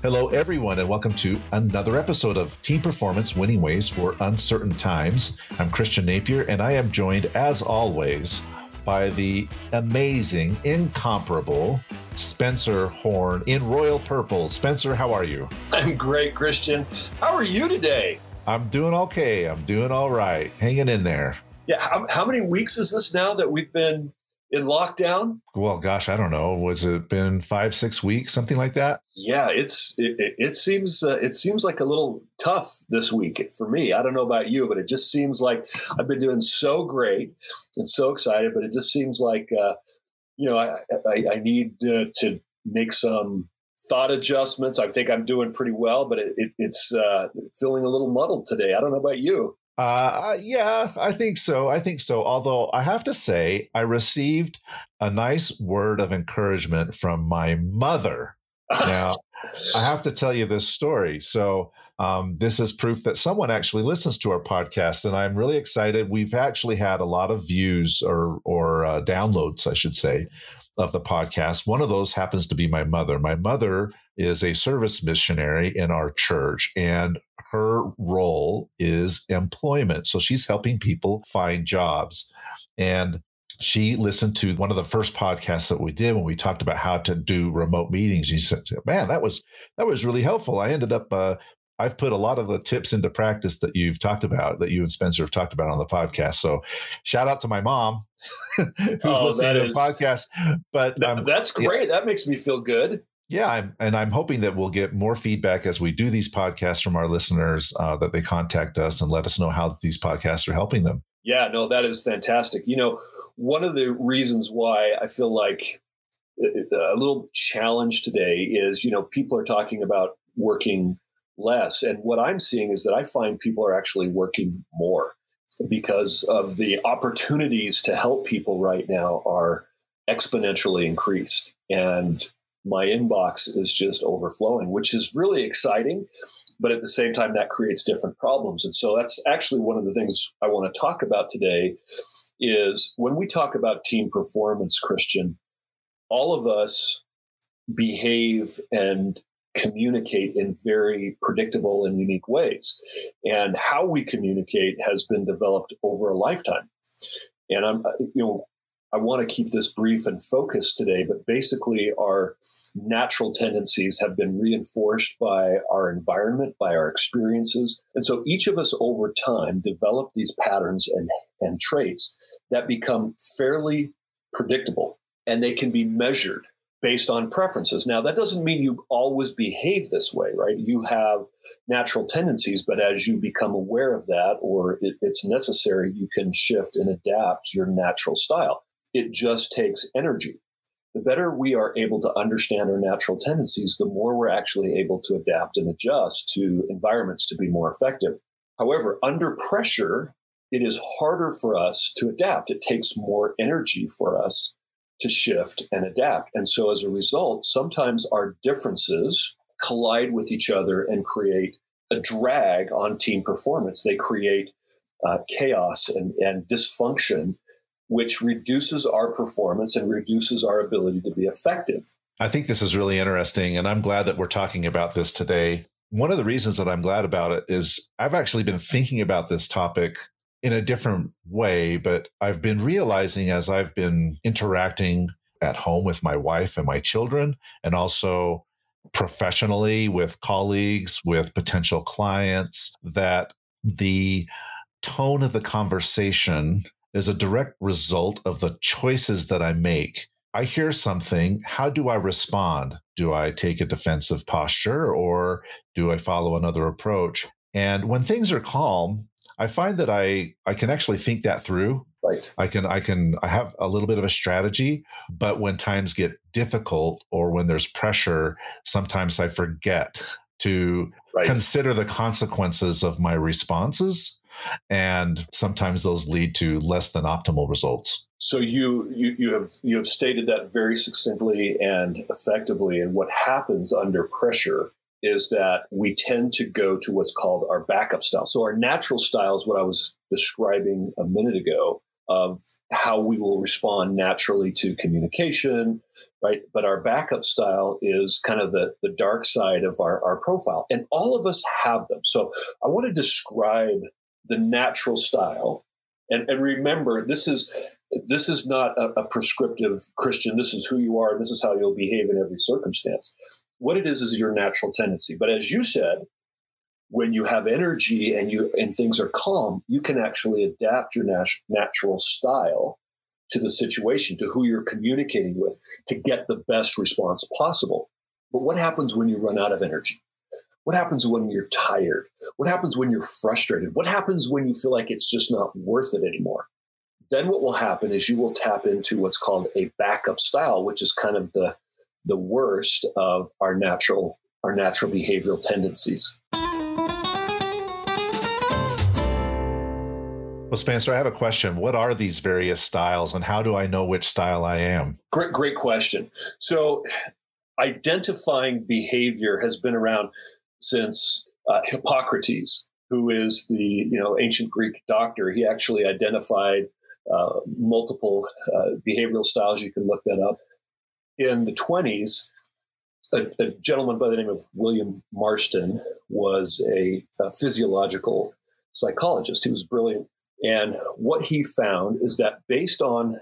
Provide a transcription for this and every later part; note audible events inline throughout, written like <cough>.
Hello, everyone, and welcome to another episode of Team Performance Winning Ways for Uncertain Times. I'm Christian Napier, and I am joined, as always, by the amazing, incomparable Spencer Horn in royal purple. Spencer, how are you? I'm great, Christian. How are you today? I'm doing okay. I'm doing all right. Hanging in there. Yeah. How, how many weeks is this now that we've been in lockdown? Well, gosh, I don't know. Was it been five, six weeks, something like that? Yeah, it's it, it seems uh, it seems like a little tough this week for me. I don't know about you, but it just seems like I've been doing so great and so excited, but it just seems like uh, you know I I, I need uh, to make some thought adjustments. I think I'm doing pretty well, but it, it, it's uh, feeling a little muddled today. I don't know about you. Uh, yeah, I think so. I think so. Although I have to say, I received a nice word of encouragement from my mother. Now, I have to tell you this story. So, um, this is proof that someone actually listens to our podcast, and I'm really excited. We've actually had a lot of views or or uh, downloads, I should say, of the podcast. One of those happens to be my mother. My mother is a service missionary in our church, and her role is employment. So she's helping people find jobs. And she listened to one of the first podcasts that we did when we talked about how to do remote meetings. She said, "Man, that was that was really helpful. I ended up uh, I've put a lot of the tips into practice that you've talked about, that you and Spencer have talked about on the podcast. So shout out to my mom <laughs> who's oh, listening to the podcast. But that, um, that's great. Yeah. That makes me feel good. Yeah, I'm, and I'm hoping that we'll get more feedback as we do these podcasts from our listeners, uh, that they contact us and let us know how these podcasts are helping them. Yeah, no, that is fantastic. You know, one of the reasons why I feel like uh, uh, a little challenge today is, you know, people are talking about working less. And what I'm seeing is that I find people are actually working more because of the opportunities to help people right now are exponentially increased. And my inbox is just overflowing, which is really exciting. But at the same time, that creates different problems. And so that's actually one of the things I want to talk about today is when we talk about team performance, Christian, all of us behave and communicate in very predictable and unique ways. And how we communicate has been developed over a lifetime. And I'm, uh, you know, I want to keep this brief and focused today, but basically, our natural tendencies have been reinforced by our environment, by our experiences. And so each of us over time develop these patterns and, and traits that become fairly predictable and they can be measured based on preferences. Now, that doesn't mean you always behave this way, right? You have natural tendencies, but as you become aware of that or it, it's necessary, you can shift and adapt your natural style. It just takes energy. The better we are able to understand our natural tendencies, the more we're actually able to adapt and adjust to environments to be more effective. However, under pressure, it is harder for us to adapt. It takes more energy for us to shift and adapt. And so as a result, sometimes our differences collide with each other and create a drag on team performance. They create uh, chaos and, and dysfunction, which reduces our performance and reduces our ability to be effective. I think this is really interesting, and I'm glad that we're talking about this today. One of the reasons that I'm glad about it is I've actually been thinking about this topic in a different way, but I've been realizing as I've been interacting at home with my wife and my children, and also professionally with colleagues, with potential clients, that the tone of the conversation is a direct result of the choices that I make. I hear something. How do I respond? Do I take a defensive posture or do I follow another approach? And when things are calm, I find that I I can actually think that through. Right. I can I can I have a little bit of a strategy, but when times get difficult or when there's pressure, sometimes I forget to right. consider the consequences of my responses and sometimes those lead to less than optimal results. So you, you you have you have stated that very succinctly and effectively and what happens under pressure is that we tend to go to what's called our backup style. So our natural style is what I was describing a minute ago. of how we will respond naturally to communication, right? But our backup style is kind of the, the dark side of our, our profile. And all of us have them. So I want to describe the natural style. And, and remember, this is this is not a, a prescriptive Christian. This is who you are. This is how you'll behave in every circumstance. What it is is your natural tendency. But as you said, when you have energy and you and things are calm, you can actually adapt your nat- natural style to the situation, to who you're communicating with, to get the best response possible. But what happens when you run out of energy? What happens when you're tired? What happens when you're frustrated? What happens when you feel like it's just not worth it anymore? Then what will happen is you will tap into what's called a backup style, which is kind of the the worst of our natural our natural behavioral tendencies. Well, Spencer, I have a question. What are these various styles and how do I know which style I am? Great, great question. So, identifying behavior has been around since uh, Hippocrates, who is the you know ancient Greek doctor. He actually identified uh, multiple uh, behavioral styles. You can look that up. In the 20s, a, a, gentleman by the name of William Marston was a, a physiological psychologist. He was brilliant and what he found is that based on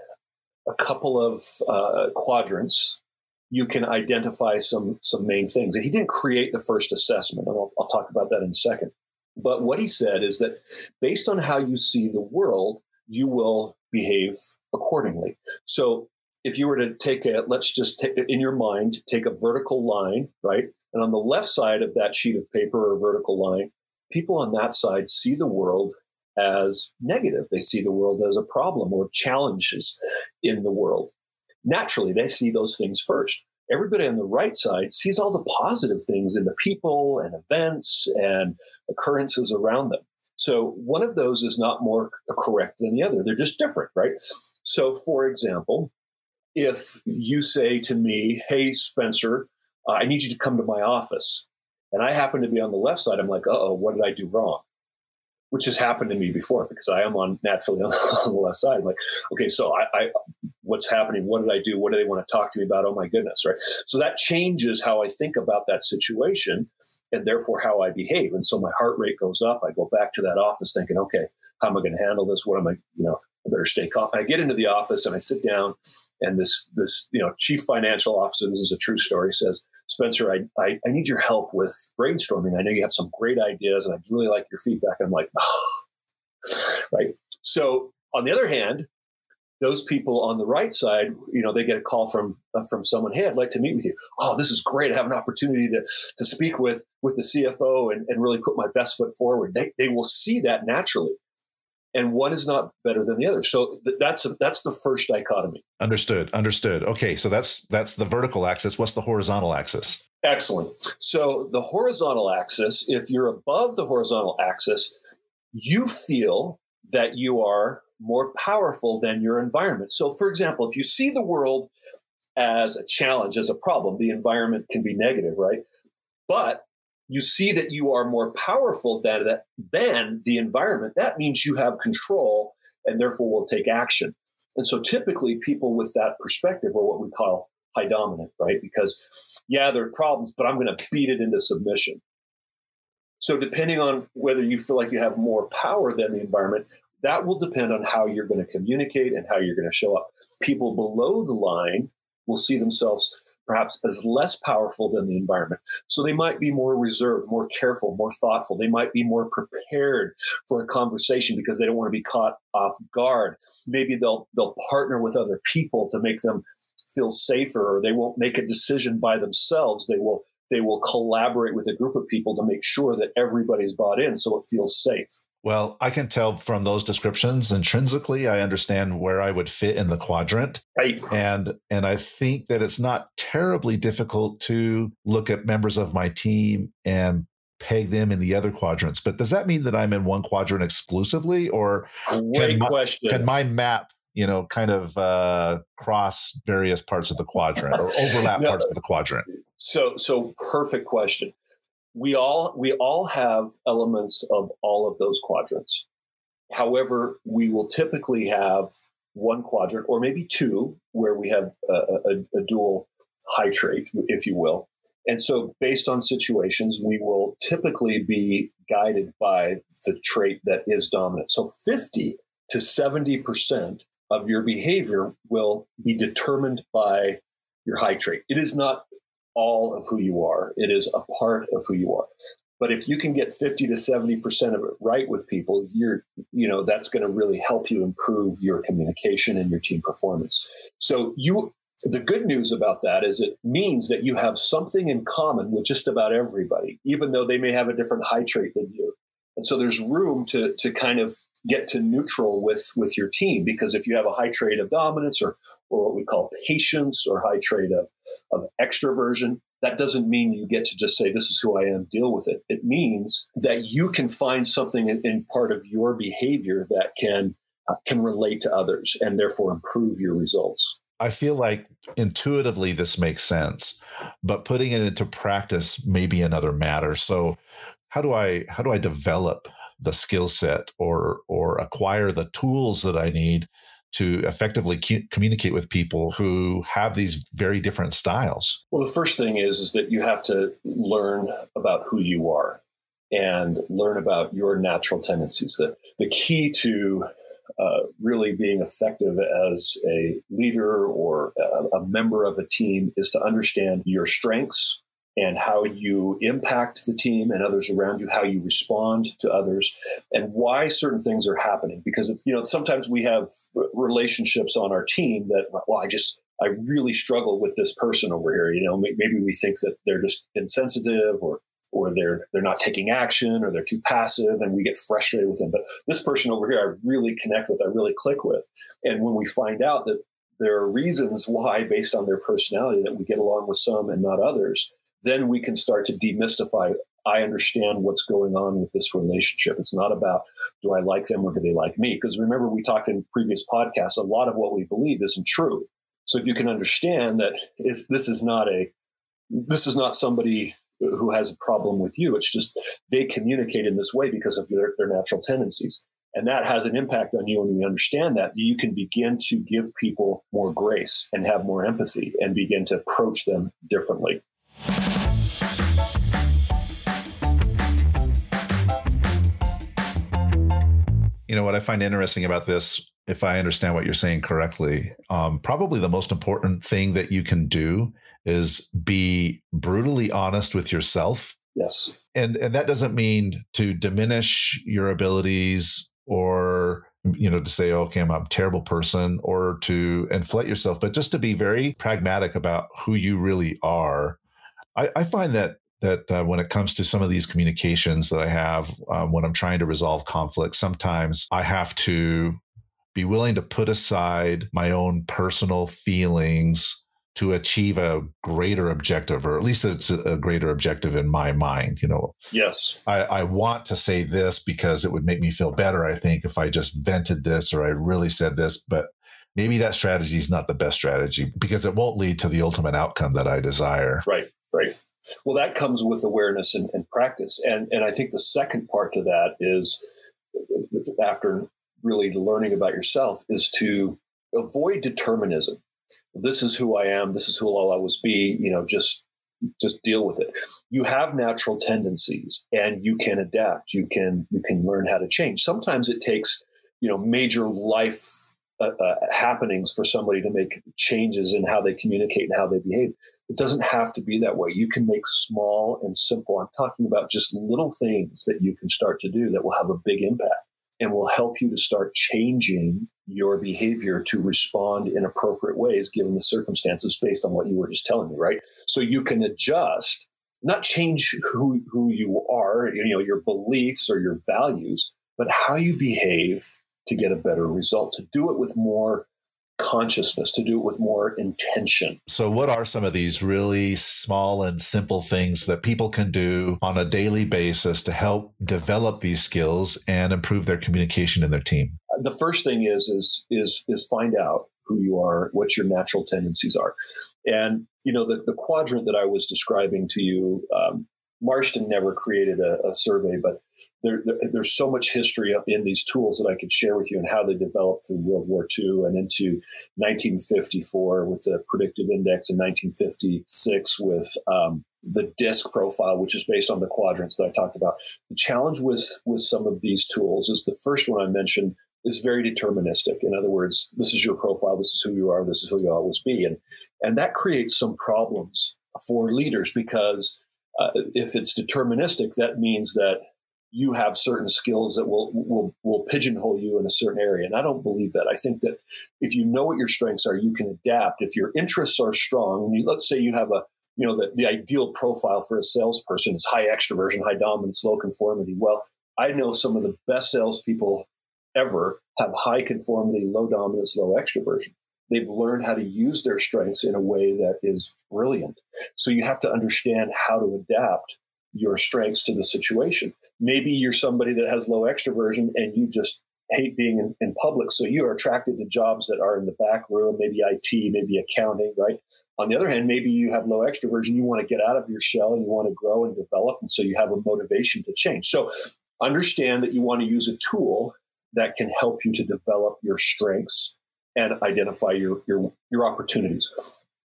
a couple of uh, quadrants, you can identify some some main things. And he didn't create the first assessment, and I'll, I'll talk about that in a second. But what he said is that based on how you see the world, you will behave accordingly. So if you were to take a, let's just take in your mind, take a vertical line, right? And on the left side of that sheet of paper or vertical line, people on that side see the world as negative. They see the world as a problem or challenges in the world. Naturally, they see those things first. Everybody on the right side sees all the positive things in the people and events and occurrences around them. So one of those is not more correct than the other. They're just different, right? So, for example, if you say to me, Hey, Spencer, uh, I need you to come to my office, and I happen to be on the left side, I'm like, uh oh, what did I do wrong? which has happened to me before because I am on naturally on, <laughs> on the left side. I'm like, okay, so I, I, what's happening? What did I do? What do they want to talk to me about? Oh my goodness, right? So that changes how I think about that situation and therefore how I behave. And so my heart rate goes up. I go back to that office thinking, okay, how am I going to handle this? What am I, you know, I better stay calm. I get into the office and I sit down and this, this, you know, chief financial officer, this is a true story, says, Spencer, I, I, I, need your help with brainstorming. I know you have some great ideas and I'd really like your feedback. I'm like, oh. right. So on the other hand, those people on the right side, you know, they get a call from uh, from someone, "Hey, I'd like to meet with you." Oh, this is great! I have an opportunity to to speak with with the CFO and, and really put my best foot forward. They they will see that naturally, and one is not better than the other. So th- that's a, that's the first dichotomy. Understood. Understood. Okay, so that's that's the vertical axis. What's the horizontal axis? Excellent. So the horizontal axis, if you're above the horizontal axis, you feel that you are more powerful than your environment. So, for example, if you see the world as a challenge, as a problem, the environment can be negative, right? But you see that you are more powerful than, than the environment, that means you have control and therefore will take action. And so typically people with that perspective are what we call high dominant, right? Because yeah, there are problems, but I'm going to beat it into submission. So depending on whether you feel like you have more power than the environment, that will depend on how you're going to communicate and how you're going to show up. People below the line will see themselves perhaps as less powerful than the environment. So they might be more reserved, more careful, more thoughtful. They might be more prepared for a conversation because they don't want to be caught off guard. Maybe they'll they'll partner with other people to make them feel safer or they won't make a decision by themselves. They will they will collaborate with a group of people to make sure that everybody's bought in so it feels safe. Well, I can tell from those descriptions intrinsically I understand where I would fit in the quadrant. Right. And and I think that it's not terribly difficult to look at members of my team and peg them in the other quadrants. But does that mean that I'm in one quadrant exclusively or Great can question. Can my map you know, kind of uh, cross various parts of the quadrant or overlap <laughs> no, parts of the quadrant? So, so perfect question we all we all have elements of all of those quadrants However, we will typically have one quadrant or maybe two where we have a, a, a dual high trait, if you will. And so, based on situations, we will typically be guided by the trait that is dominant. So, 50 to 70% of your behavior will be determined by your high trait. It is not all of who you are, it is a part of who you are. But if you can get 50 to 70% of it right with people, you're, you know, that's going to really help you improve your communication and your team performance. So you the good news about that is it means that you have something in common with just about everybody, even though they may have a different high trait than you. And so there's room to to kind of get to neutral with with your team because if you have a high trait of dominance or or what we call patience or high trait of of extroversion, that doesn't mean you get to just say this is who I am, deal with it. It means that you can find something in, in part of your behavior that can uh, can relate to others and therefore improve your results. I feel like intuitively this makes sense, but putting it into practice may be another matter. So how do I how do I develop the skill set or or acquire the tools that I need to effectively cu- communicate with people who have these very different styles? Well, the first thing is is that you have to learn about who you are and learn about your natural tendencies. The the key to uh, really being effective as a leader or a, a member of a team is to understand your strengths and how you impact the team and others around you, how you respond to others, and why certain things are happening. Because it's, you know, sometimes we have relationships on our team that, well, I just, I really struggle with this person over here. You know, maybe we think that they're just insensitive or or they're they're not taking action or they're too passive and we get frustrated with them but this person over here i really connect with i really click with and when we find out that there are reasons why based on their personality that we get along with some and not others then we can start to demystify i understand what's going on with this relationship it's not about do i like them or do they like me because remember we talked in previous podcasts a lot of what we believe isn't true so if you can understand that is this is not a this is not somebody who has a problem with you. It's just they communicate in this way because of their, their natural tendencies. And that has an impact on you. And you understand that, you can begin to give people more grace and have more empathy and begin to approach them differently. You know, what I find interesting about this, if I understand what you're saying correctly, um, probably the most important thing that you can do is be brutally honest with yourself. Yes. And and that doesn't mean to diminish your abilities or you know to say okay i'm a terrible person or to inflate yourself but just to be very pragmatic about who you really are i, I find that that uh, when it comes to some of these communications that i have um, when i'm trying to resolve conflict sometimes i have to be willing to put aside my own personal feelings to achieve a greater objective, or at least it's a greater objective in my mind. You know, yes, I, I, want to say this because it would make me feel better. I think if I just vented this or I really said this, but maybe that strategy is not the best strategy because it won't lead to the ultimate outcome that I desire. Right, right. Well, that comes with awareness and, and practice, and and I think the second part to that is after really learning about yourself is to avoid determinism this is who I am, this is who I'll always be, you know, just just deal with it. You have natural tendencies and you can adapt. You can you can learn how to change. Sometimes it takes, you know, major life uh, uh, happenings for somebody to make changes in how they communicate and how they behave. It doesn't have to be that way. You can make small and simple. I'm talking about just little things that you can start to do that will have a big impact and will help you to start changing your behavior to respond in appropriate ways given the circumstances based on what you were just telling me, right? So you can adjust, not change who, who you are, you know, your beliefs or your values, but how you behave to get a better result, to do it with more consciousness, to do it with more intention. So, what are some of these really small and simple things that people can do on a daily basis to help develop these skills and improve their communication in their team? The first thing is is is is find out who you are, what your natural tendencies are, and you know the the quadrant that I was describing to you. Um, Marston never created a, a survey, but there, there, there's so much history in these tools that I could share with you and how they developed through World War II and into 1954 with the predictive index and 1956 with um, the DISC profile, which is based on the quadrants that I talked about. The challenge with with some of these tools is the first one I mentioned is very deterministic. In other words, this is your profile, this is who you are, this is who you always be, and and that creates some problems for leaders because uh, if it's deterministic, that means that you have certain skills that will will will pigeonhole you in a certain area. And i don't believe that. I think that if you know what your strengths are you can adapt. If your interests are strong you, let's say you have a you know the, the ideal profile for a salesperson is high extroversion high dominance low conformity. Well i know some of the best salespeople ever have high conformity low dominance low extroversion. They've learned how to use their strengths in a way that is brilliant. So you have to understand how to adapt your strengths to the situation maybe you're somebody that has low extroversion and you just hate being in, in, public. So you are attracted to jobs that are in the back room, maybe IT, maybe accounting, right? On the other hand, maybe you have low extroversion. You want to get out of your shell and you want to grow and develop. And so you have a motivation to change. So understand that you want to use a tool that can help you to develop your strengths and identify your, your, your opportunities.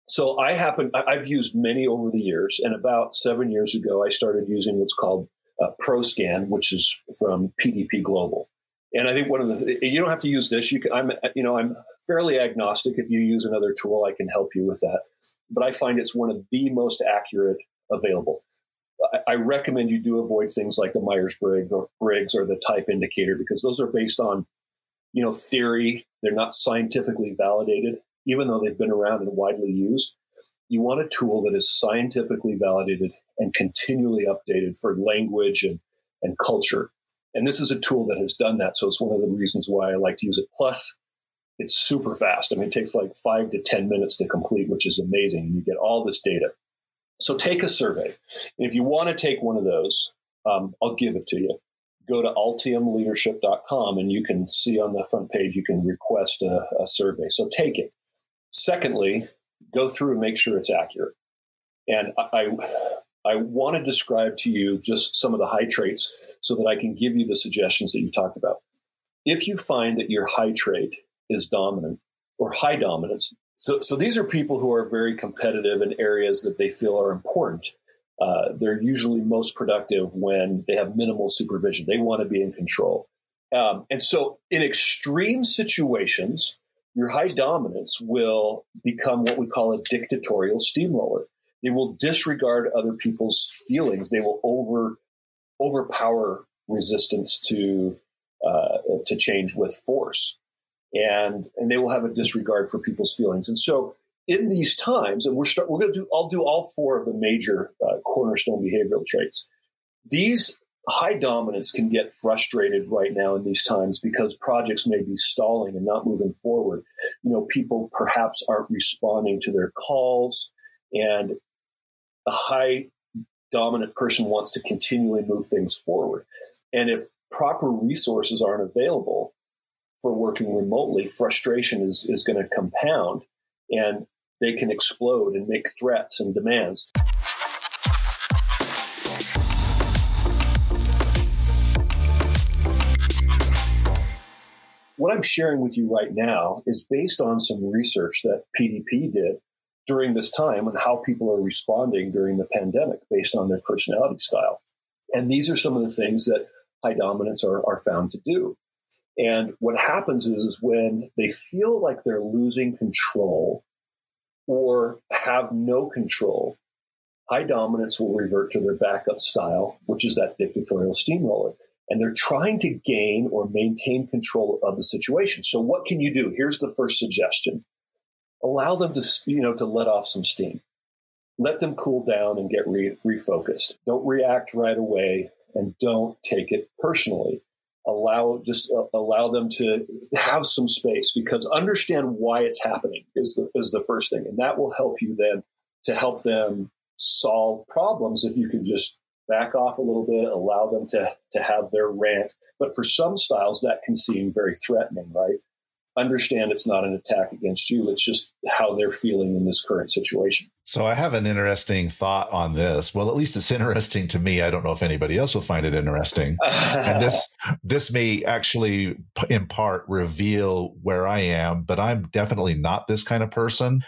So I happen, I've used many over the years. And about seven years ago, I started using what's called uh, ProScan, which is from PDP Global. And I think one of the you don't have to use this. You can, I'm you know I'm fairly agnostic. If you use another tool, I can help you with that. But I find it's one of the most accurate available. I, recommend you do avoid things like the Myers Briggs or the type indicator because those are based on you know theory. They're not scientifically validated, even though they've been around and widely used you want a tool that is scientifically validated and continually updated for language and, and culture. And this is a tool that has done that. So it's one of the reasons why I like to use it. Plus, it's super fast. I mean, it takes like five to 10 minutes to complete, which is amazing. You get all this data. So take a survey. If you want to take one of those, um, I'll give it to you. Go to altiumleadership.com and you can see on the front page, you can request a, a survey. So take it. Secondly, go through and make sure it's accurate. And I, I want to describe to you just some of the high traits so that I can give you the suggestions that you've talked about. If you find that your high trait is dominant or high dominance, so, so these are people who are very competitive in areas that they feel are important. Uh, they're usually most productive when they have minimal supervision. They want to be in control. Um, and so, in extreme situations, your high dominance will become what we call a dictatorial steamroller. They will disregard other people's feelings. They will over overpower resistance to uh, to change with force, and and they will have a disregard for people's feelings. And so, in these times, and we're start, we're going to do I'll do all four of the major uh, cornerstone behavioral traits. These high dominance can get frustrated right now in these times because projects may be stalling and not moving forward. You know, people perhaps aren't responding to their calls, and a high dominant person wants to continually move things forward. And if proper resources aren't available for working remotely, frustration is, is going to compound and they can explode and make threats and demands. what I'm sharing with you right now is based on some research that PDP did during this time and how people are responding during the pandemic based on their personality style. And these are some of the things that high dominants are, are found to do. And what happens is, is when they feel like they're losing control or have no control, high dominants will revert to their backup style, which is that dictatorial steamroller and they're trying to gain or maintain control of the situation. So what can you do? Here's the first suggestion. Allow them to, you know, to let off some steam. Let them cool down and get re- refocused. Don't react right away and don't take it personally. Allow just uh, allow them to have some space because understand why it's happening is the, is the first thing, and that will help you then to help them solve problems if you can just back off a little bit, allow them to, to have their rant. But for some styles, that can seem very threatening, right? Understand it's not an attack against you. It's just how they're feeling in this current situation. So I have an interesting thought on this. Well, at least it's <laughs> interesting to me. I don't know if anybody else will find it interesting. and this <laughs> this may actually in part reveal where I am, but I'm definitely not this kind of person.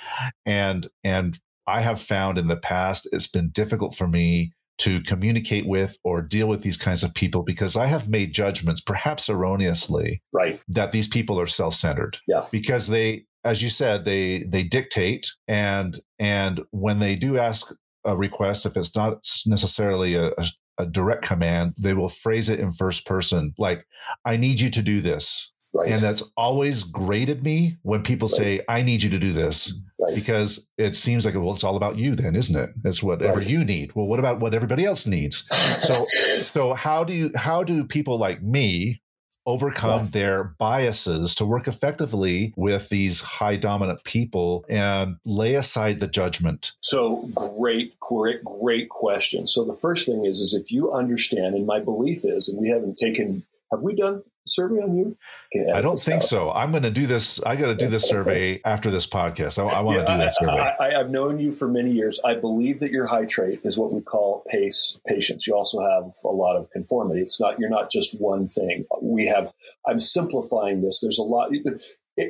And and I have found in the past it's been difficult for me to communicate with or deal with these kinds of people because I have made judgments, perhaps erroneously, right, that these people are self-centered. Yeah, because they, as you said, they they dictate, and and when they do ask a request, if it's not necessarily a, a, a direct command, they will phrase it in first person, like, "I need you to do this." Right. And that's always grated me when people right. say, I need you to do this. Right. Because it seems like, well, it's all about you then, isn't it? It's whatever you need. Well, what about what everybody else needs? So so how do you how do people like me overcome their biases to work effectively with these high dominant people and lay aside the judgment so great great great question so the first thing is is if you understand and my belief is and we haven't taken have we done survey on you? I don't think out. so. I'm going to do this. I got to do this survey after this podcast. I, I want yeah, to do that survey. I, have known you for many years. I believe that your high trait is what we call pace patience. You also have a lot of conformity. It's not you're not just one thing. We have. I'm simplifying this. There's a lot.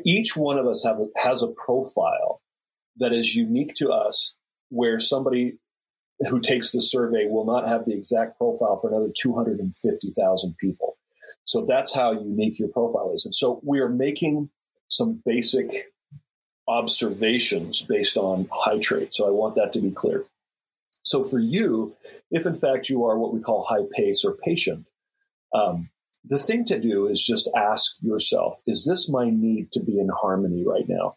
Each one of us have has a profile that is unique to us, where somebody who takes the survey will not have the exact profile for another 250,000 people. So that's how unique your profile is. And so we are making some basic observations based on high trait. So I want that to be clear. So for you, if in fact you are what we call high pace or patient, um, the thing to do is just ask yourself, is this my need to be in harmony right now?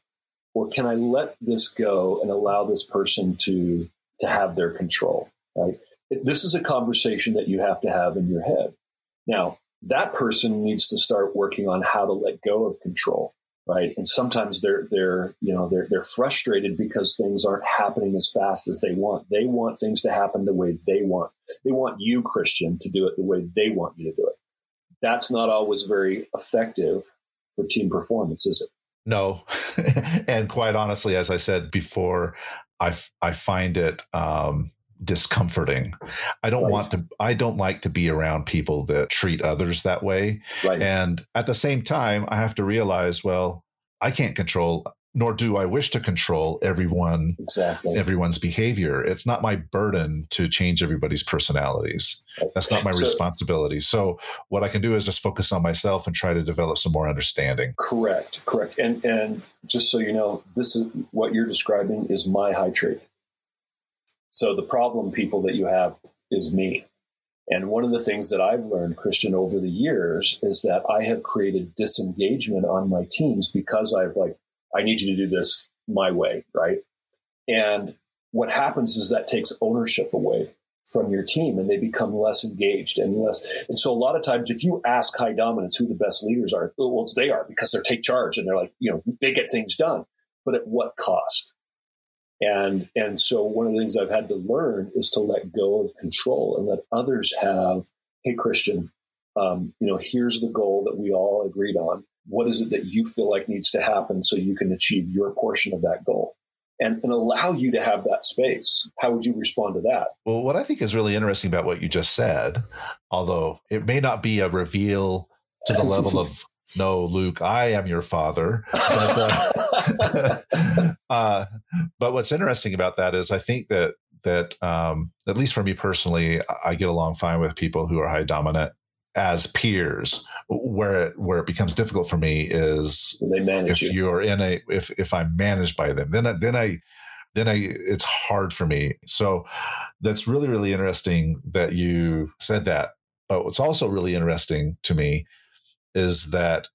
Or can I let this go and allow this person to, to have their control? Right? This is a conversation that you have to have in your head. Now, that person needs to start working on how to let go of control right? And sometimes they're they're you know they're they're frustrated because things aren't happening as fast as they want. They want things to happen the way they want. They want you christian to do it the way they want you to do it. That's not always very effective for team performance is it? No. <laughs> And quite honestly as i said before i i find it um discomforting. I don't right. want to I don't like to be around people that treat others that way. Right. And at the same time, I have to realize, well, I can't control nor do I wish to control everyone exactly. everyone's behavior. It's not my burden to change everybody's personalities. That's not my so, responsibility. So what I can do is just focus on myself and try to develop some more understanding. Correct. Correct. And and just so you know, this is what you're describing is my high trait. So the problem people that you have is me. And one of the things that I've learned, Christian, over the years is that I have created disengagement on my teams because I've like, I need you to do this my way, right? And what happens is that takes ownership away from your team and they become less engaged and less. And so a lot of times, if you ask high dominance who the best leaders are, well, they are because they're take charge and they're like, you know, they get things done. But at what cost? And and so one of the things I've had to learn is to let go of control and let others have, hey Christian, um, you know, here's the goal that we all agreed on. What is it that you feel like needs to happen so you can achieve your portion of that goal? And, and allow you to have that space. How would you respond to that? Well, what I think is really interesting about what you just said, although it may not be a reveal to the level of <laughs> no, Luke, I am your father. <laughs> But, uh, <laughs> uh, but, what's interesting about that is I think that that um, at least for me personally, I get along fine with people who are high dominant as peers. Where it where it becomes difficult for me is they manage if you. are in a if if I'm managed by them, then I, then I then I it's hard for me. So that's really really interesting that you said that. But what's also really interesting to me is that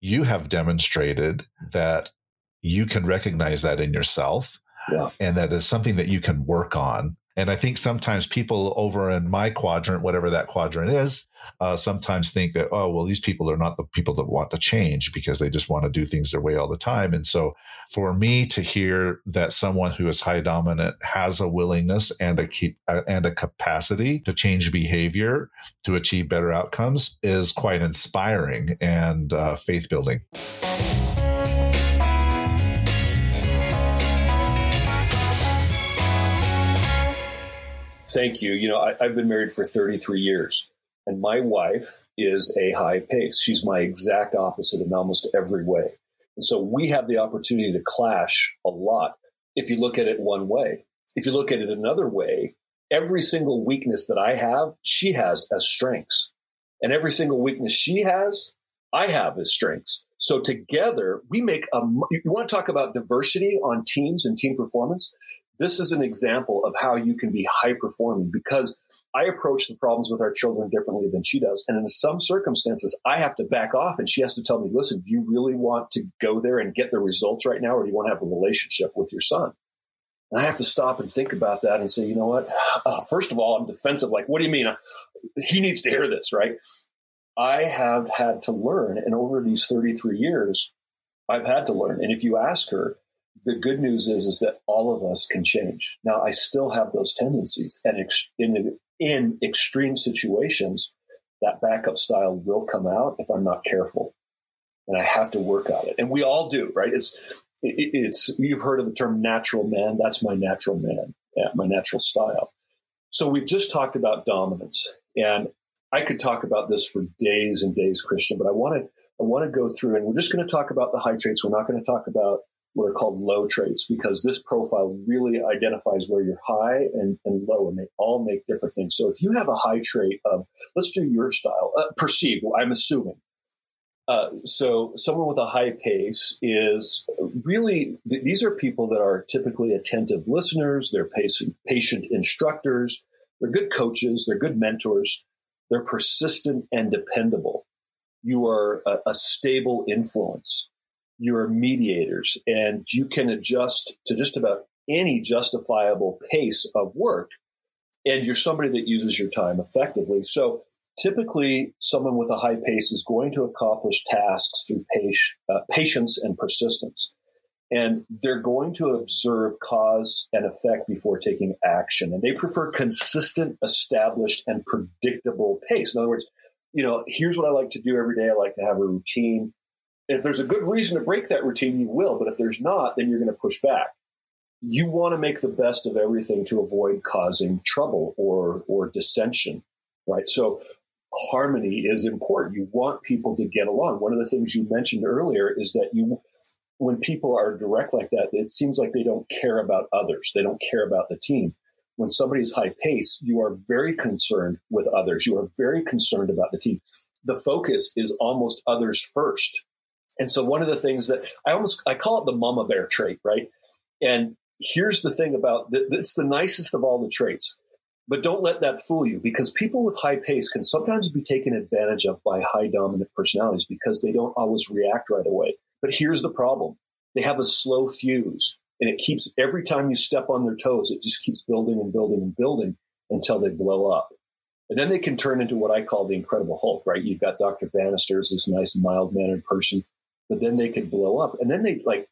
you have demonstrated that you can recognize that in yourself yeah. and that is something that you can work on and I think sometimes people over in my quadrant, whatever that quadrant is, uh, sometimes think that, oh, well, these people are not the people that want to change because they just want to do things their way all the time. And so for me to hear that someone who is high dominant has a willingness and a keep uh, and a capacity to change behavior to achieve better outcomes is quite inspiring and uh, faith building. Thank you. You know, I, I've been married for 33 years, and my wife is a high pace. She's my exact opposite in almost every way. And so we have the opportunity to clash a lot if you look at it one way. If you look at it another way, every single weakness that I have, she has as strengths. And every single weakness she has, I have as strengths. So together we make a, you want to talk about diversity on teams and team performance? This is an example of how you can be high performing because I approach the problems with our children differently than she does. And in some circumstances, I have to back off and she has to tell me, listen, do you really want to go there and get the results right now? Or do you want to have a relationship with your son? And I have to stop and think about that and say, you know what? Uh, first of all, I'm defensive. Like, what do you mean? He needs to hear this, right? I have had to learn, and over these 33 years, I've had to learn. And if you ask her, the good news is is that all of us can change. Now, I still have those tendencies, and ex- in in extreme situations, that backup style will come out if I'm not careful, and I have to work on it. And we all do, right? It's it, it's you've heard of the term natural man. That's my natural man, yeah, my natural style. So we've just talked about dominance, and I could talk about this for days and days, Christian, but I want to I want to go through and we're just going to talk about the high traits. We're not going to talk about what are called low traits because this profile really identifies where you're high and, and low and they all make different things. So if you have a high trait of, let's do your style, uh, perceived, I'm assuming. Uh, so someone with a high pace is really, th- these are people that are typically attentive listeners. They're patient, patient instructors. They're good coaches. They're good mentors they're persistent and dependable. You are a, a stable influence. You're mediators and you can adjust to just about any justifiable pace of work. And you're somebody that uses your time effectively. So typically someone with a high pace is going to accomplish tasks through pace, uh, patience and persistence and they're going to observe cause and effect before taking action. And they prefer consistent, established, and predictable pace. In other words, you know, here's what I like to do every day. I like to have a routine. If there's a good reason to break that routine, you will. But if there's not, then you're going to push back. You want to make the best of everything to avoid causing trouble or or dissension, right? So harmony is important. You want people to get along. One of the things you mentioned earlier is that you when people are direct like that, it seems like they don't care about others. They don't care about the team. When somebody's high pace, you are very concerned with others. You are very concerned about the team. The focus is almost others first. And so one of the things that I almost I call it the mama bear trait, right? And here's the thing about it's the nicest of all the traits. But don't let that fool you because people with high pace can sometimes be taken advantage of by high dominant personalities because they don't always react right away. But here's the problem they have a slow fuse, and it keeps every time you step on their toes, it just keeps building and building and building until they blow up. And then they can turn into what I call the Incredible Hulk, right? You've got Dr. Bannister as this nice, mild mannered person, but then they could blow up. And then they like,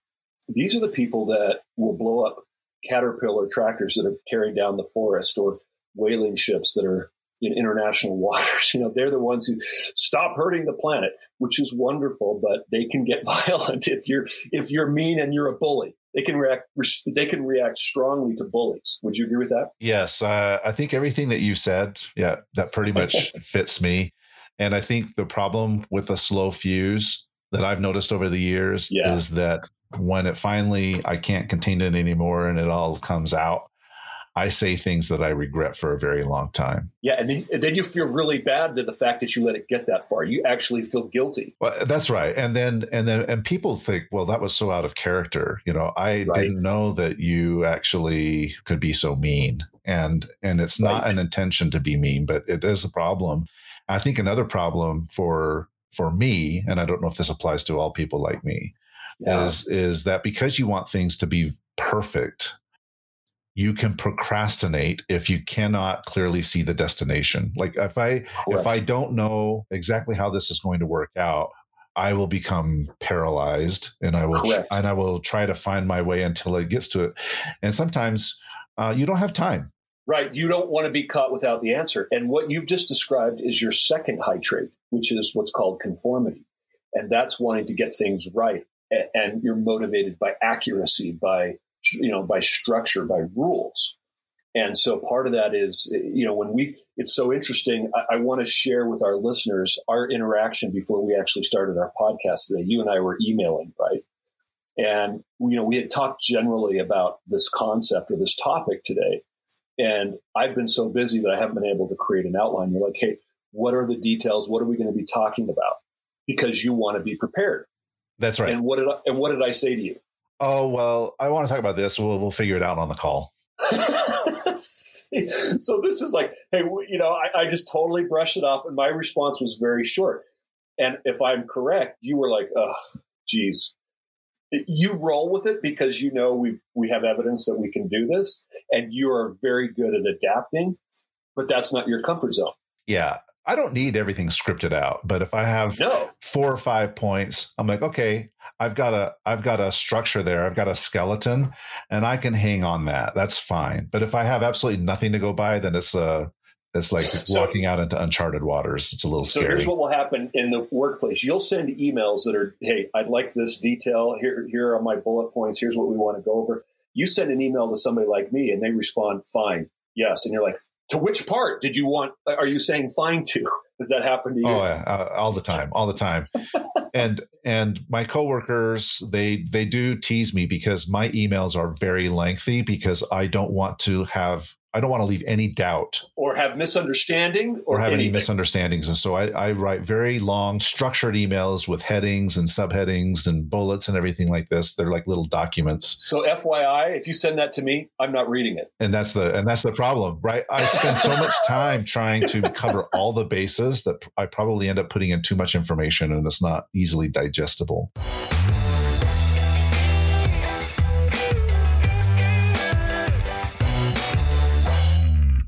these are the people that will blow up caterpillar tractors that are tearing down the forest or whaling ships that are in international <laughs> waters. You know, they're the ones who stop hurting the planet, which is wonderful, but they can get <laughs> violent if you're if you're mean and you're a bully. They can react. They can react strongly to bullies. Would you agree with that? Yes, uh, I think everything that you said, yeah, that pretty much <laughs> fits me. And I think the problem with the slow fuse that I've noticed over the years yeah. is that when it finally I can't contain it anymore and it all comes out, I say things that I regret for a very long time. Yeah, and then, and then you feel really bad that the fact that you let it get that far. You actually feel guilty. Well, that's right. And then and then and people think, well, that was so out of character. You know, I right. didn't know that you actually could be so mean. And and it's not right. an intention to be mean, but it is a problem. I think another problem for for me, and I don't know if this applies to all people like me, yeah. is is that because you want things to be perfect you can procrastinate if you cannot clearly see the destination like if i Correct. if i don't know exactly how this is going to work out i will become paralyzed and i will Correct. and i will try to find my way until it gets to it and sometimes uh, you don't have time right you don't want to be caught without the answer and what you've just described is your second high trait which is what's called conformity and that's wanting to get things right and you're motivated by accuracy by you know, by structure, by rules. And so part of that is, you know, when we, it's so interesting. I, I want to share with our listeners our interaction before we actually started our podcast today. You and I were emailing, right? And, you know, we had talked generally about this concept or this topic today. And I've been so busy that I haven't been able to create an outline. You're like, hey, what are the details? What are we going to be talking about? Because you want to be prepared. That's right. And what did I, and what did I say to you? Oh well, I want to talk about this. We'll we'll figure it out on the call. <laughs> so this is like, hey, you know, I, I, just totally brushed it off, and my response was very short. And if I'm correct, you were like, "Oh, geez." You roll with it because you know we we have evidence that we can do this, and you are very good at adapting. But that's not your comfort zone. Yeah, I don't need everything scripted out, but if I have no. four or five points, I'm like, okay, I've got a I've got a structure there. I've got a skeleton, and I can hang on that. That's fine. But if I have absolutely nothing to go by, then it's a uh, it's like so, walking out into uncharted waters. It's a little so scary. here's what will happen in the workplace. You'll send emails that are, hey, I'd like this detail. Here, here are my bullet points. Here's what we want to go over. You send an email to somebody like me and they respond, fine, yes. And you're like, to which part did you want? Are you saying fine to? <laughs> Does that happen to you? Oh, yeah, uh, all the time, all the time. <laughs> and and my coworkers, they they do tease me because my emails are very lengthy because I don't want to have I don't want to leave any doubt or have misunderstanding or, or have anything. any misunderstandings. And so I, I, write very long, structured emails with headings and subheadings and bullets and everything like this. They're like little documents. So FYI, if you send that to me, I'm not reading it. And that's the and that's the problem, right? I spend so much time trying to cover all the bases that I probably end up putting in too much information and it's not easily digestible.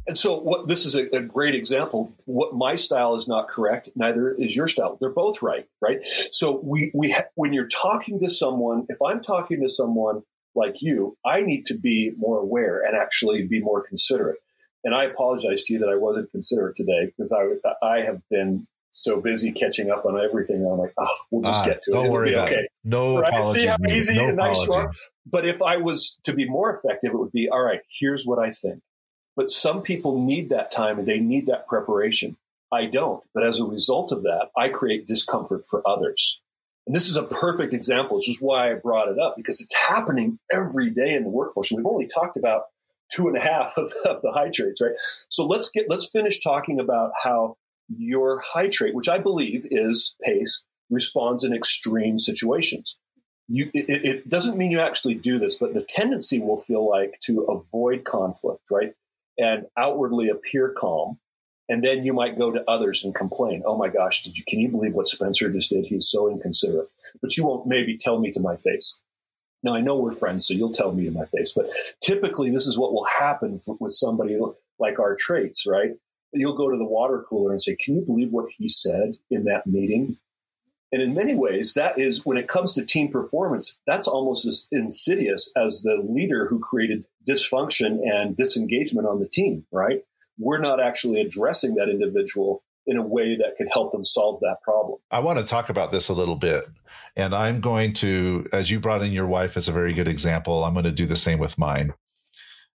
And so, what this is a, a, great example. What my style is not correct, neither is your style. They're both right, right? So we we ha- when you're talking to someone, if I'm talking to someone like you, I need to be more aware and actually be more considerate. And I apologize to you that I wasn't considerate today because I I have been so busy catching up on everything. I'm like, oh, we'll just ah, get to it. Don't worry okay. it. No right? See how easy no and nice you are. But if I was to be more effective, it would be all right. Here's what I think but some people need that time and they need that preparation. I don't. But as a result of that, I create discomfort for others. And this is a perfect example. This is why I brought it up because it's happening every day in the workforce. And we've only talked about two and a half of, <laughs> of the high traits, right? So let's get let's finish talking about how your high trait, which I believe is pace, responds in extreme situations. You, it, it doesn't mean you actually do this, but the tendency will feel like to avoid conflict, right? And outwardly appear calm. And then you might go to others and complain, "Oh my gosh, did you? Can you believe what Spencer just did? He's so inconsiderate." But you won't maybe tell me to my face. Now I know we're friends, so you'll tell me to my face. But typically, this is what will happen for, with somebody like our traits, right? You'll go to the water cooler and say, "Can you believe what he said in that meeting?" And in many ways, that is when it comes to team performance, that's almost as insidious as the leader who created dysfunction and disengagement on the team, right? We're not actually addressing that individual in a way that could help them solve that problem. I want to talk about this a little bit. And I'm going to, as you brought in your wife as a very good example, I'm going to do the same with mine.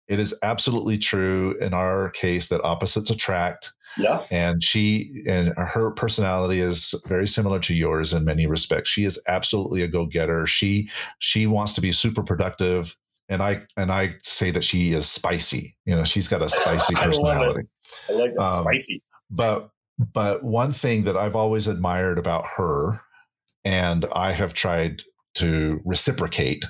It is absolutely true in our case that opposites attract. Yeah. And she and her personality is very similar to yours in many respects. She is absolutely a go-getter. She she wants to be super productive and I and I say that she is spicy. You know, she's got a <laughs> spicy personality. I, I like that um, spicy. But but one thing that I've always admired about her, and I have tried to reciprocate,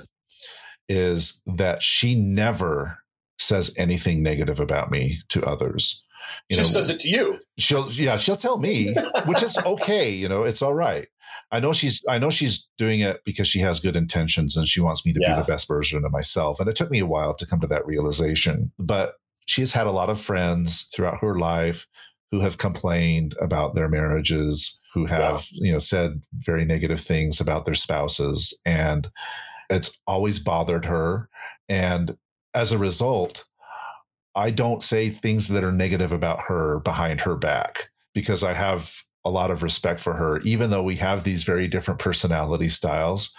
is that she never says anything negative about me to others. You she know, says it to you. She'll yeah, she'll tell me, which is okay. You know, it's all right. I know she's I know she's doing it because she has good intentions and she wants me to yeah. be the best version of myself. And it took me a while to come to that realization. But she has had a lot of friends throughout her life who have complained about their marriages, who have, yeah. you know, said very negative things about their spouses. And it's always bothered her. And as a result, I don't say things that are negative about her behind her back because I have a lot of respect for her, even though we have these very different personality styles.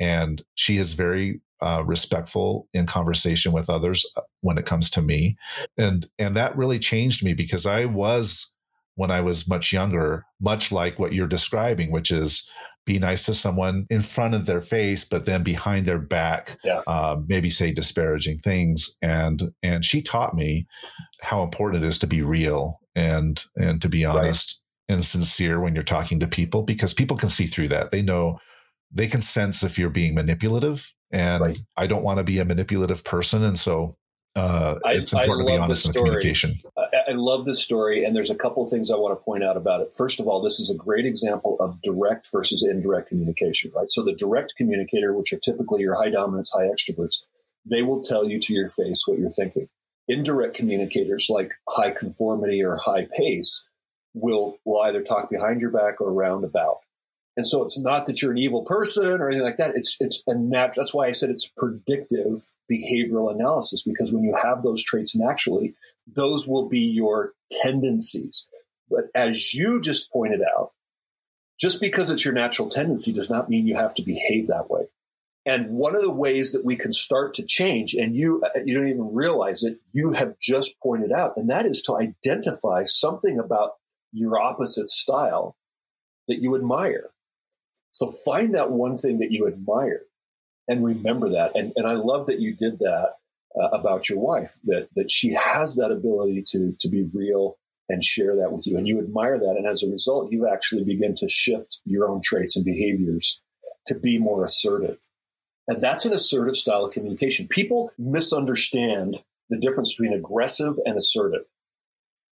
And she is very uh, respectful in conversation with others. when it comes to me and and that really changed me because i was when i was much younger much like what you're describing which is be nice to someone in front of their face but then behind their back yeah. uh, maybe say disparaging things and and she taught me how important it is to be real and and to be honest. And sincere when you're talking to people because people can see through that they know they can sense if you're being manipulative and right. i don't want to be a manipulative person and so uh, it's important to be honest in communication. I, I love this story, and there's a couple of things I want to point out about it. First of all, this is a great example of direct versus indirect communication, right? So the direct communicator, which are typically your high dominance, high extroverts, they will tell you to your face what you're thinking. Indirect communicators, like high conformity or high pace, will will either talk behind your back or roundabout. And so it's not that you're an evil person or anything like that. It's it's a natural. That's why I said it's predictive behavioral analysis because when you have those traits naturally, those will be your tendencies. But as you just pointed out, just because it's your natural tendency does not mean you have to behave that way. And one of the ways that we can start to change, and you uh, you don't even realize it, you have just pointed out, and that is to identify something about your opposite style that you admire. So find that one thing that you admire and remember that. And, and I love that you did that uh, about your wife, that, that she has that ability to, to be real and share that with you. And you admire that. And as a result, you actually begin to shift your own traits and behaviors to be more assertive. And that's an assertive style of communication. People misunderstand the difference between aggressive and assertive.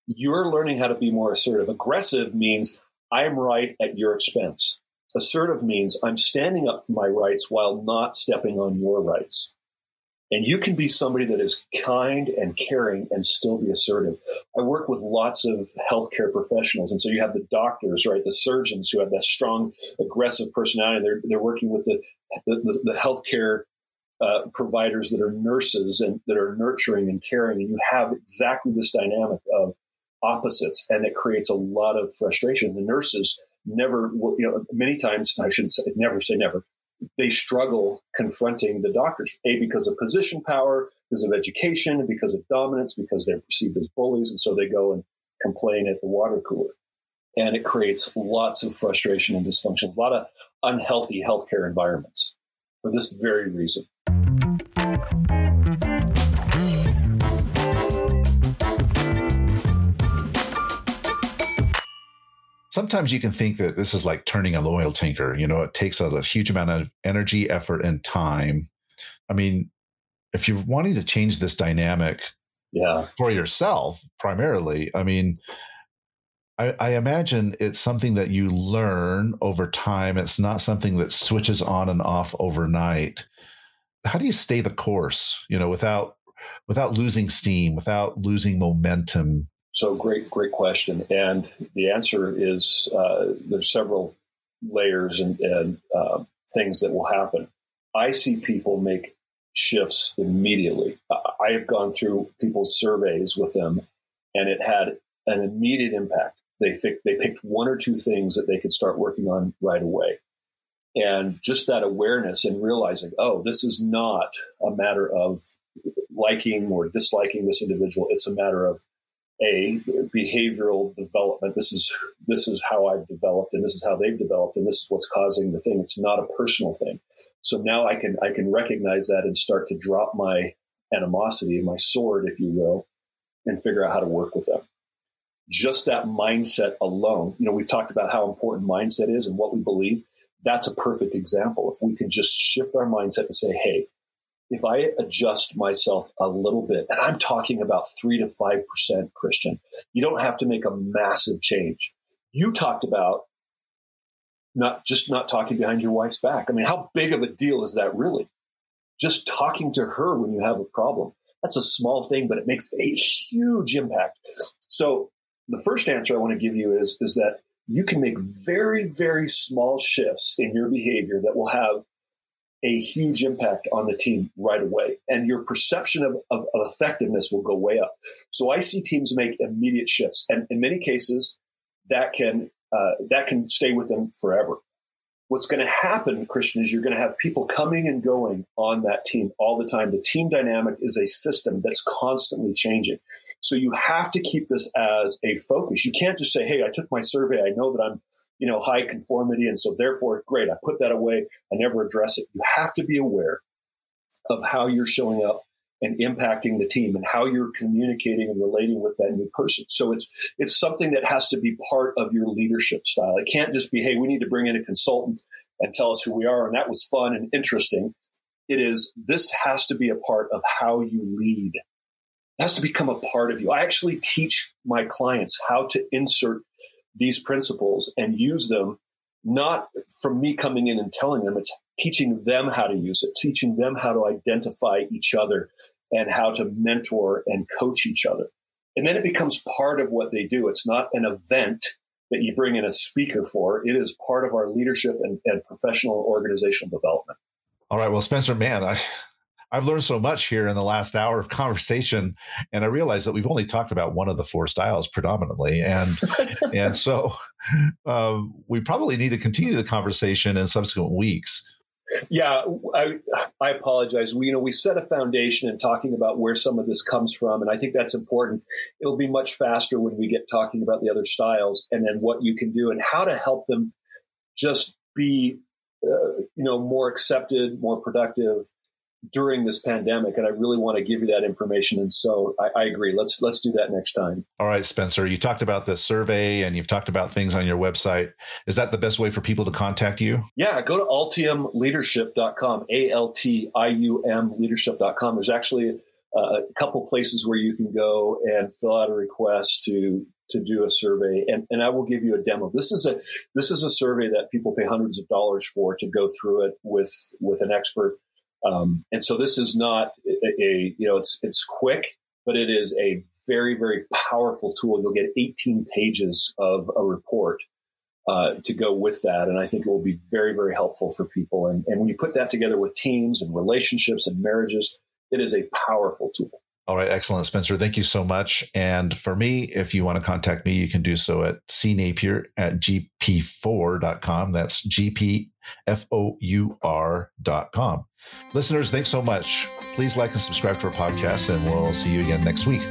You're learning how to be more assertive. Aggressive means I'm right at your expense. Assertive means I'm standing up for my rights while not stepping on your rights. And you can be somebody that is kind and caring and still be assertive. I work with lots of healthcare professionals. And so you have the doctors, right? The surgeons who have that strong, aggressive personality. They're, they're working with the, the, the healthcare uh, providers that are nurses and that are nurturing and caring. And you have exactly this dynamic of opposites. And it creates a lot of frustration. The nurses never, you know, many times, I shouldn't say, never say never, they struggle confronting the doctors, A, because of position power, because of education, because of dominance, because they're perceived as bullies. And so they go and complain at the water cooler. And it creates lots of frustration and dysfunction, a lot of unhealthy healthcare environments for this very reason. Sometimes you can think that this is like turning a oil tanker. You know, it takes a, a huge amount of energy, effort, and time. I mean, if you're wanting to change this dynamic yeah. for yourself primarily, I mean, I, I, imagine it's something that you learn over time. It's not something that switches on and off overnight. How do you stay the course, you know, without without losing steam, without losing momentum so great, great question. And the answer is uh, there's several layers and, and uh, things that will happen. I see people make shifts immediately. I have gone through people's surveys with them, and it had an immediate impact. They think they picked one or two things that they could start working on right away. And just that awareness and realizing, oh, this is not a matter of liking or disliking this individual. It's a matter of a behavioral development. This is this is how I've developed, and this is how they've developed, and this is what's causing the thing. It's not a personal thing. So now I can I can recognize that and start to drop my animosity, my sword, if you will, and figure out how to work with them. Just that mindset alone, you know, we've talked about how important mindset is and what we believe. That's a perfect example. If we can just shift our mindset and say, hey, if I adjust myself a little bit, and I'm talking about three to 5%, Christian, you don't have to make a massive change. You talked about not just not talking behind your wife's back. I mean, how big of a deal is that really? Just talking to her when you have a problem. That's a small thing, but it makes a huge impact. So the first answer I want to give you is, is that you can make very, very small shifts in your behavior that will have a huge impact on the team right away. And your perception of, of, of, effectiveness will go way up. So I see teams make immediate shifts. And in many cases, that can, uh, that can stay with them forever. what's going to happen, Christian, is you're going to have people coming and going on that team all the time. The team dynamic is a system that's constantly changing. So you have to keep this as a focus. You can't just say, Hey, I took my survey. I know that I'm, you know, high conformity. And so therefore, great. I put that away. I never address it. You have to be aware of how you're showing up and impacting the team and how you're communicating and relating with that new person. So it's it's something that has to be part of your leadership style. It can't just be, hey, we need to bring in a consultant and tell us who we are, and that was fun and interesting. It is this has to be a part of how you lead. It has to become a part of you. I actually teach my clients how to insert these principles and use them not from me coming in and telling them, it's teaching them how to use it, teaching them how to identify each other and how to mentor and coach each other. And then it becomes part of what they do. It's not an event that you bring in a speaker for. It is part of our leadership and, and professional organizational development. All right. Well, Spencer, man, I, I've learned so much here in the last hour of conversation, and I realize that we've only talked about one of the four styles predominantly, and <laughs> and so um, we probably need to continue the conversation in subsequent weeks. Yeah, I, I apologize. We, you know, we set a foundation in talking about where some of this comes from, and I think that's important. It'll be much faster when we get talking about the other styles and then what you can do and how to help them just be, uh, you know, more accepted, more productive, during this pandemic, and I really want to give you that information. And so I, I, agree. Let's let's do that next time. All right, Spencer. You talked about the survey, and you've talked about things on your website. Is that the best way for people to contact you? Yeah, go to altiumleadership.com. A L T I U M leadership.com. There's actually a, a couple places where you can go and fill out a request to to do a survey and, and I will give you a demo. This is a this is a survey that people pay hundreds of dollars for to go through it with with an expert um, and so this is not a, a, you know, it's, it's quick, but it is a very, very powerful tool. You'll get 18 pages of a report uh, to go with that. And I think it will be very, very helpful for people. And, and when you put that together with teams and relationships and marriages, it is a powerful tool. All right, excellent, Spencer. Thank you so much. And for me, if you want to contact me, you can do so at cnapier at gp4.com. That's gpfour.com. Listeners, thanks so much. Please like and subscribe to our podcast, and we'll see you again next week.